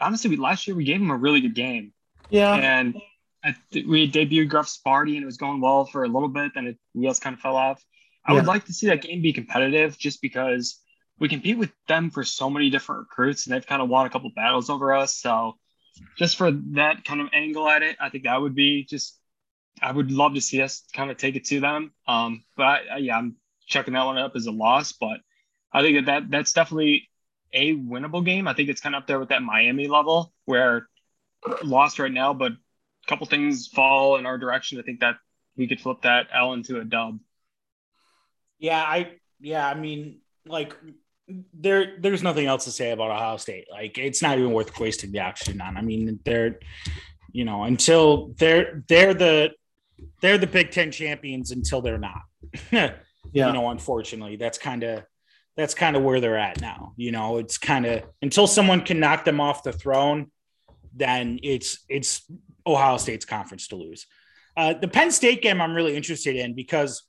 honestly, we last year we gave them a really good game. Yeah, and I, we debuted Gruff Sparty and it was going well for a little bit. Then it wheels kind of fell off. I yeah. would like to see that game be competitive, just because we compete with them for so many different recruits, and they've kind of won a couple battles over us. So, just for that kind of angle at it, I think that would be just I would love to see us kind of take it to them. Um, but I, yeah, I'm checking that one up as a loss. But I think that, that that's definitely a winnable game. I think it's kind of up there with that Miami level where lost right now, but a couple things fall in our direction. I think that we could flip that L into a dub. Yeah, I yeah, I mean, like there there's nothing else to say about Ohio State. Like it's not even worth wasting the oxygen on. I mean, they're you know, until they're they're the they're the Big Ten champions until they're not. yeah. You know, unfortunately, that's kind of that's kind of where they're at now. You know, it's kind of until someone can knock them off the throne, then it's it's Ohio State's conference to lose. Uh, the Penn State game I'm really interested in because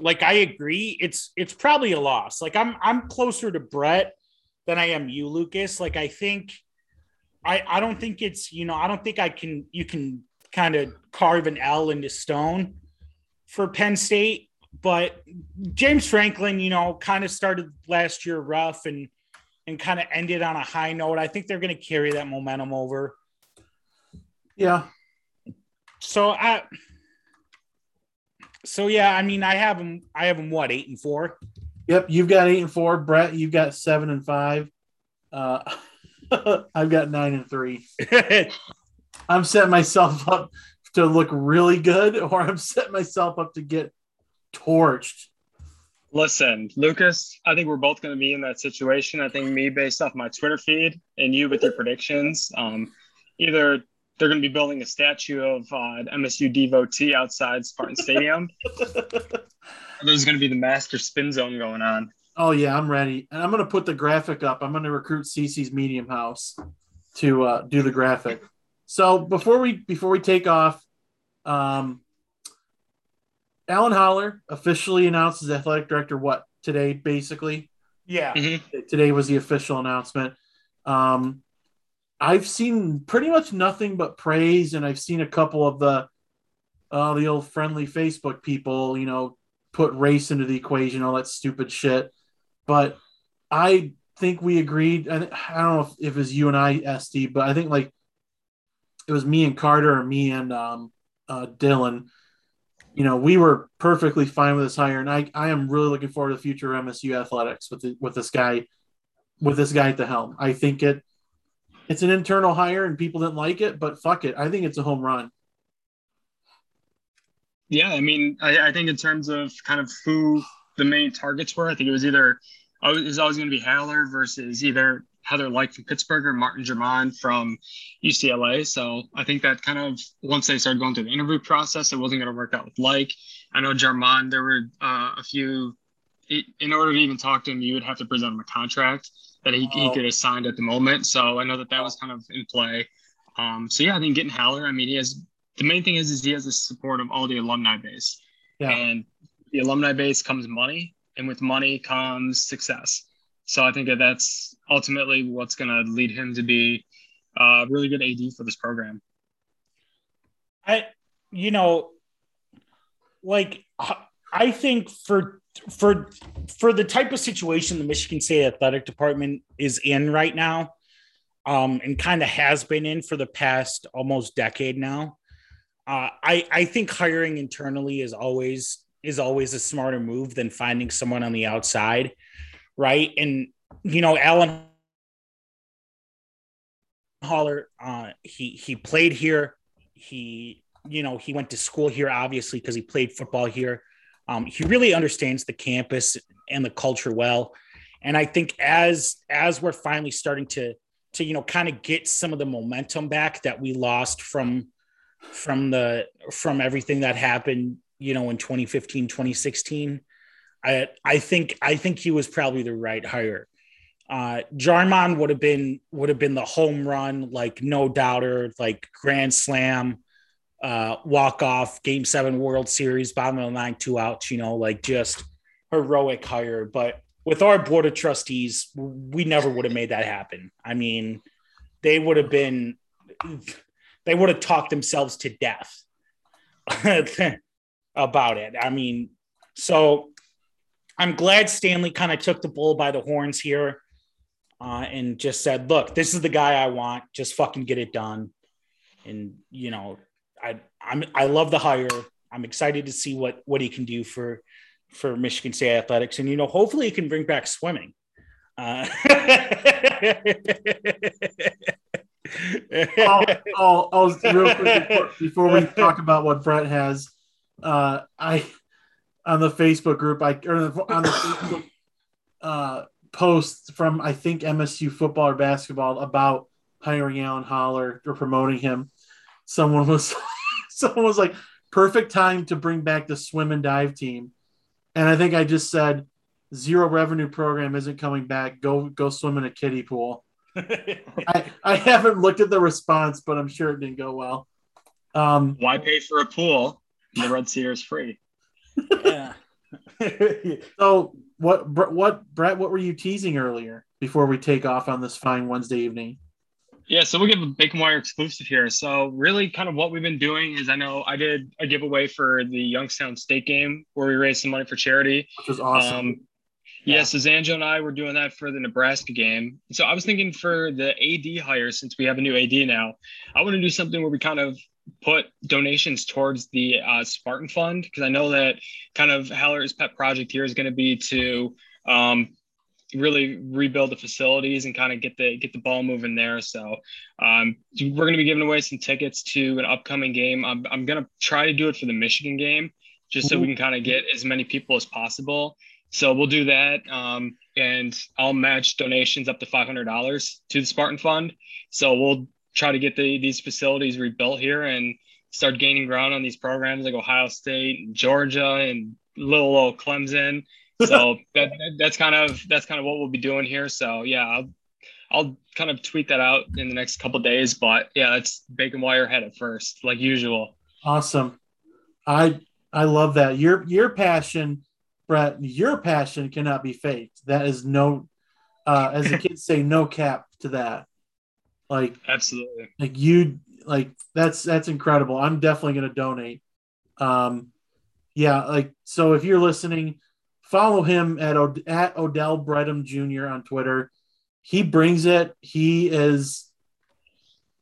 like I agree, it's it's probably a loss. Like I'm I'm closer to Brett than I am you, Lucas. Like I think I I don't think it's you know I don't think I can you can kind of carve an L into stone for Penn State, but James Franklin, you know, kind of started last year rough and and kind of ended on a high note. I think they're going to carry that momentum over. Yeah. So I so yeah, I mean, I have them. I have them. What eight and four? Yep, you've got eight and four. Brett, you've got seven and five. Uh, I've got nine and three. I'm setting myself up to look really good, or I'm setting myself up to get torched. Listen, Lucas, I think we're both going to be in that situation. I think me, based off my Twitter feed, and you with your predictions, um, either they're going to be building a statue of uh, MSU devotee outside Spartan Stadium. There's going to be the master spin zone going on. Oh yeah, I'm ready, and I'm going to put the graphic up. I'm going to recruit CC's Medium House to uh, do the graphic. So before we before we take off, um, Alan Haller officially announced as athletic director. What today, basically? Yeah. Mm-hmm. Today was the official announcement. Um, I've seen pretty much nothing but praise, and I've seen a couple of the uh, the old friendly Facebook people, you know, put race into the equation, all that stupid shit. But I think we agreed. I, I don't know if, if it was you and I, SD, but I think like it was me and Carter or me and um, uh, Dylan. You know, we were perfectly fine with this hire, and I, I am really looking forward to the future of MSU athletics with the, with this guy, with this guy at the helm. I think it it's an internal hire and people didn't like it, but fuck it. I think it's a home run. Yeah, I mean, I, I think in terms of kind of who the main targets were, I think it was either it was always going to be Haller versus either Heather Lyke from Pittsburgh or Martin Jarmond from UCLA. So I think that kind of once they started going through the interview process, it wasn't going to work out with Like. I know Jarmond, there were uh, a few. In order to even talk to him, you would have to present him a contract that he, he could have signed at the moment. So I know that that was kind of in play. Um, so yeah, I think getting Haller, I mean, he has the main thing is is he has the support of all the alumni base, yeah. and the alumni base comes money, and with money comes success. So I think that that's ultimately what's going to lead him to be a really good AD for this program. I, you know, like I think for for for the type of situation the Michigan State athletic department is in right now, um, and kind of has been in for the past almost decade now. Uh, I I think hiring internally is always is always a smarter move than finding someone on the outside, right? And you know, Alan Haller, uh, he he played here. He you know he went to school here, obviously because he played football here. Um, he really understands the campus and the culture well, and I think as as we're finally starting to to you know kind of get some of the momentum back that we lost from from the from everything that happened you know in 2015 2016 i i think i think he was probably the right hire. Uh jarmond would have been would have been the home run like no doubter like grand slam uh, walk off game seven World Series, bottom of the nine, two outs, you know, like just heroic hire. But with our board of trustees, we never would have made that happen. I mean, they would have been, they would have talked themselves to death about it. I mean, so I'm glad Stanley kind of took the bull by the horns here uh, and just said, look, this is the guy I want. Just fucking get it done. And, you know, I I'm I love the hire. I'm excited to see what what he can do for for Michigan State athletics, and you know, hopefully, he can bring back swimming. Uh, oh, oh, oh, real quick before, before, we talk about what Brett has, uh, I on the Facebook group, I or on the Facebook uh, post from I think MSU football or basketball about hiring Alan Haller or promoting him. Someone was someone was like, perfect time to bring back the swim and dive team. And I think I just said zero revenue program isn't coming back. Go go swim in a kiddie pool. I, I haven't looked at the response, but I'm sure it didn't go well. Um, Why pay for a pool? The Red Sea is free. yeah. so what what Brett, what were you teasing earlier before we take off on this fine Wednesday evening? Yeah, so we'll give a Bacon Wire exclusive here. So really kind of what we've been doing is I know I did a giveaway for the Youngstown State game where we raised some money for charity. Which was awesome. Um, yeah. yeah, so Zanjo and I were doing that for the Nebraska game. So I was thinking for the AD hire, since we have a new AD now, I want to do something where we kind of put donations towards the uh, Spartan Fund because I know that kind of Haller's pet project here is going to be to um, really rebuild the facilities and kind of get the get the ball moving there. So um, we're going to be giving away some tickets to an upcoming game. I'm, I'm going to try to do it for the Michigan game, just so we can kind of get as many people as possible. So we'll do that, um, and I'll match donations up to five hundred dollars to the Spartan Fund. So we'll try to get the, these facilities rebuilt here and start gaining ground on these programs like Ohio State, Georgia, and little old Clemson so that, that's kind of that's kind of what we'll be doing here. So yeah, I'll, I'll kind of tweet that out in the next couple days. But yeah, that's bacon wire head at first, like usual. Awesome. I I love that. Your your passion, Brett, your passion cannot be faked. That is no uh as the kids say, no cap to that. Like absolutely. Like you like that's that's incredible. I'm definitely gonna donate. Um yeah, like so if you're listening, follow him at, at Odell Bredham Jr. on Twitter. He brings it. He is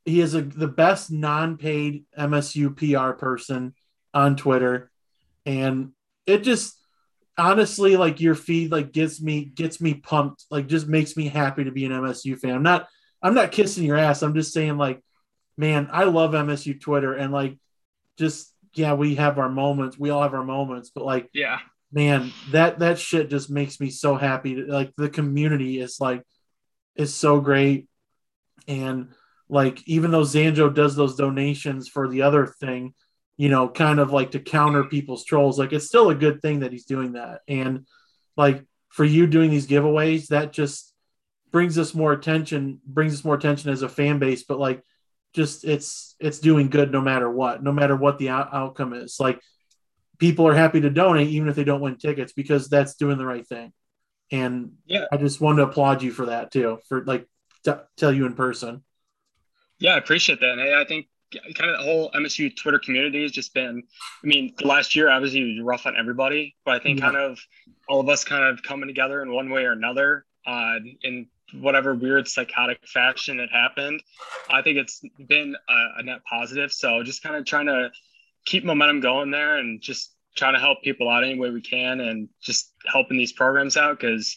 he is a, the best non-paid MSU PR person on Twitter, and it just honestly like your feed like gets me gets me pumped. Like just makes me happy to be an MSU fan. I'm not I'm not kissing your ass. I'm just saying like, man, I love MSU Twitter and like just yeah, we have our moments. We all have our moments, but like yeah man, that that shit just makes me so happy. Like the community is like is so great, and like even though Zanjo does those donations for the other thing, you know, kind of like to counter people's trolls, like it's still a good thing that he's doing that. And like for you doing these giveaways, that just brings us more attention, brings us more attention as a fan base. But like, just it's it's doing good no matter what, no matter what the out- outcome is. Like people are happy to donate even if they don't win tickets because that's doing the right thing. And yeah, I just wanted to applaud you for that too, for like t- tell you in person. Yeah, I appreciate that. And I think kind of the whole MSU Twitter community has just been, I mean, the last year obviously was rough on everybody, but I think yeah. kind of all of us kind of coming together in one way or another uh, in whatever weird psychotic fashion that happened. I think it's been a, a net positive. So just kind of trying to keep momentum going there and just trying to help people out any way we can and just helping these programs out because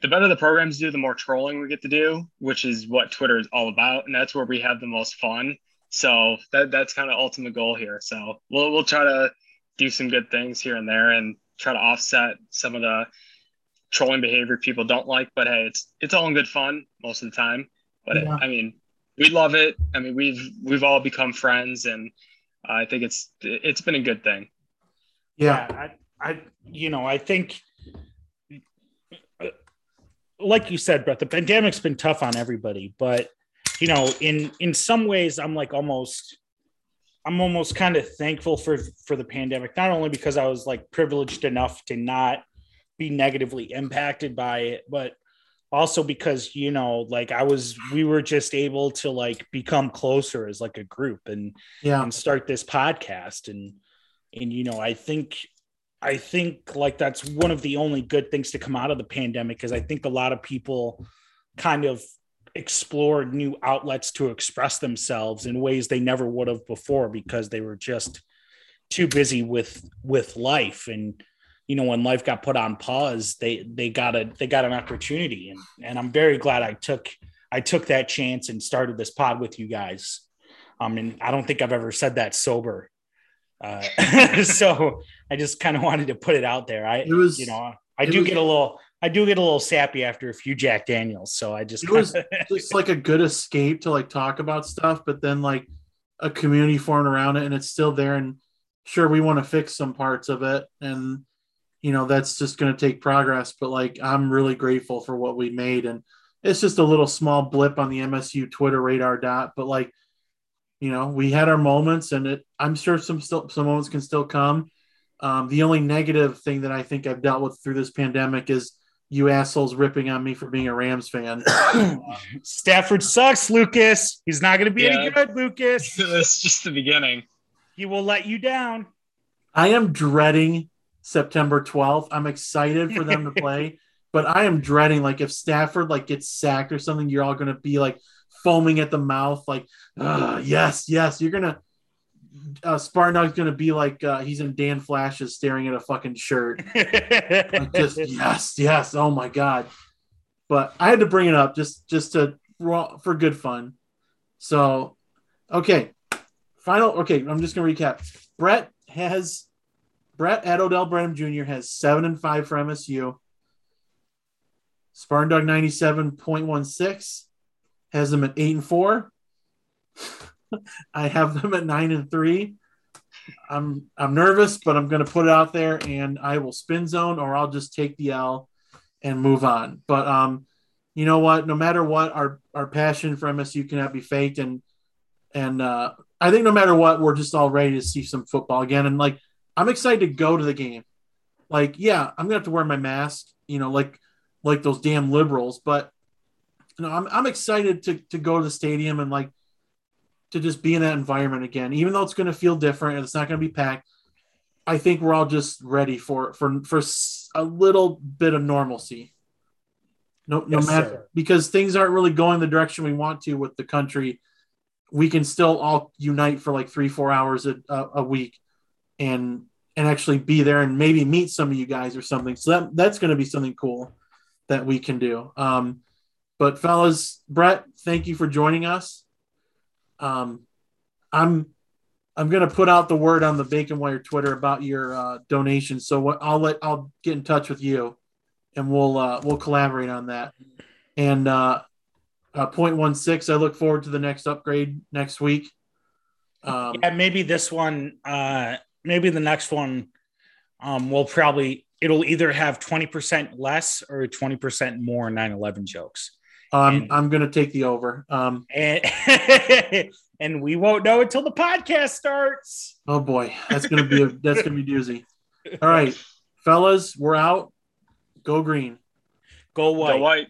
the better the programs do, the more trolling we get to do, which is what Twitter is all about, and that's where we have the most fun. So that that's kind of ultimate goal here. So we'll we'll try to do some good things here and there and try to offset some of the trolling behavior people don't like. But hey, it's it's all in good fun most of the time. But yeah. it, I mean, we love it. I mean, we've we've all become friends, and I think it's it's been a good thing. Yeah, yeah I, I you know I think like you said, Brett, the pandemic's been tough on everybody, but you know, in in some ways, I'm like almost, I'm almost kind of thankful for for the pandemic, not only because I was like privileged enough to not be negatively impacted by it, but also because you know like i was we were just able to like become closer as like a group and yeah. and start this podcast. And and you know i think i think like that's one of the only good things to come out of the pandemic because i think a lot of people kind of explored new outlets to express themselves in ways they never would have before because they were just too busy with with life. And you know when life got put on pause they they got a they got an opportunity and and i'm very glad i took i took that chance and started this pod with you guys um and i don't think i've ever said that sober Uh, so I just kind of wanted to put it out there. I, It was- you know, I do was- get a little, I do get a little sappy after a few Jack Daniels. So I just, It was just like a good escape to like talk about stuff, but then like a community formed around it and it's still there. And sure, we want to fix some parts of it. And, you know, that's just going to take progress. But like, I'm really grateful for what we made. And it's just a little small blip on the MSU Twitter radar dot. But like, you know, we had our moments and it, I'm sure some still, some moments can still come. Um, the only negative thing that I think I've dealt with through this pandemic is you assholes ripping on me for being a Rams fan. Stafford sucks, Lucas. He's not going to be any good, Lucas. That's just the beginning. He will let you down. I am dreading September 12th. I'm excited for them to play, but I am dreading like if Stafford like gets sacked or something, you're all going to be like foaming at the mouth, like, "Ah, yes, yes. You're gonna uh, Spartan Dog's gonna be like uh, he's in Dan Flashes staring at a fucking shirt. Like, just yes, yes. Oh my god. But I had to bring it up just just to for good fun. So, okay, final. Okay, I'm just gonna recap. Brett has Brett at Odell Jr. has seven and five for MSU. Spartan Dog 97.16 has them at eight and four. I have them at nine and three. I'm I'm nervous, but I'm going to put it out there, and I will spin zone, or I'll just take the L and move on. But um, you know what? No matter what, our our passion for MSU cannot be faked, and and uh, I think no matter what, we're just all ready to see some football again. And like, I'm excited to go to the game. Like, yeah, I'm gonna have to wear my mask, you know, like like those damn liberals, but you know, I'm I'm excited to to go to the stadium and like to just be in that environment again, even though it's going to feel different and it's not going to be packed. I think we're all just ready for for for a little bit of normalcy. No, no Yes, matter sir. because things aren't really going the direction we want to with the country. We can still all unite for like three, four hours a, a, a week, and and actually be there and maybe meet some of you guys or something. So that that's going to be something cool that we can do. Um, but fellas, Brett, thank you for joining us. Um, I'm I'm gonna put out the word on the Bacon Wire Twitter about your uh, donation. So what I'll let I'll get in touch with you, and we'll uh, we'll collaborate on that. And uh, uh, point one six, I look forward to the next upgrade next week. Um, Yeah, maybe this one, uh, maybe the next one, um, will probably it'll either have twenty percent less or twenty percent more 9-11 jokes, I'm and- I'm gonna take the over. Um, and and we won't know until the podcast starts. oh boy, that's gonna be a, that's gonna be doozy. All right, fellas, we're out. Go green. Go white. Go white.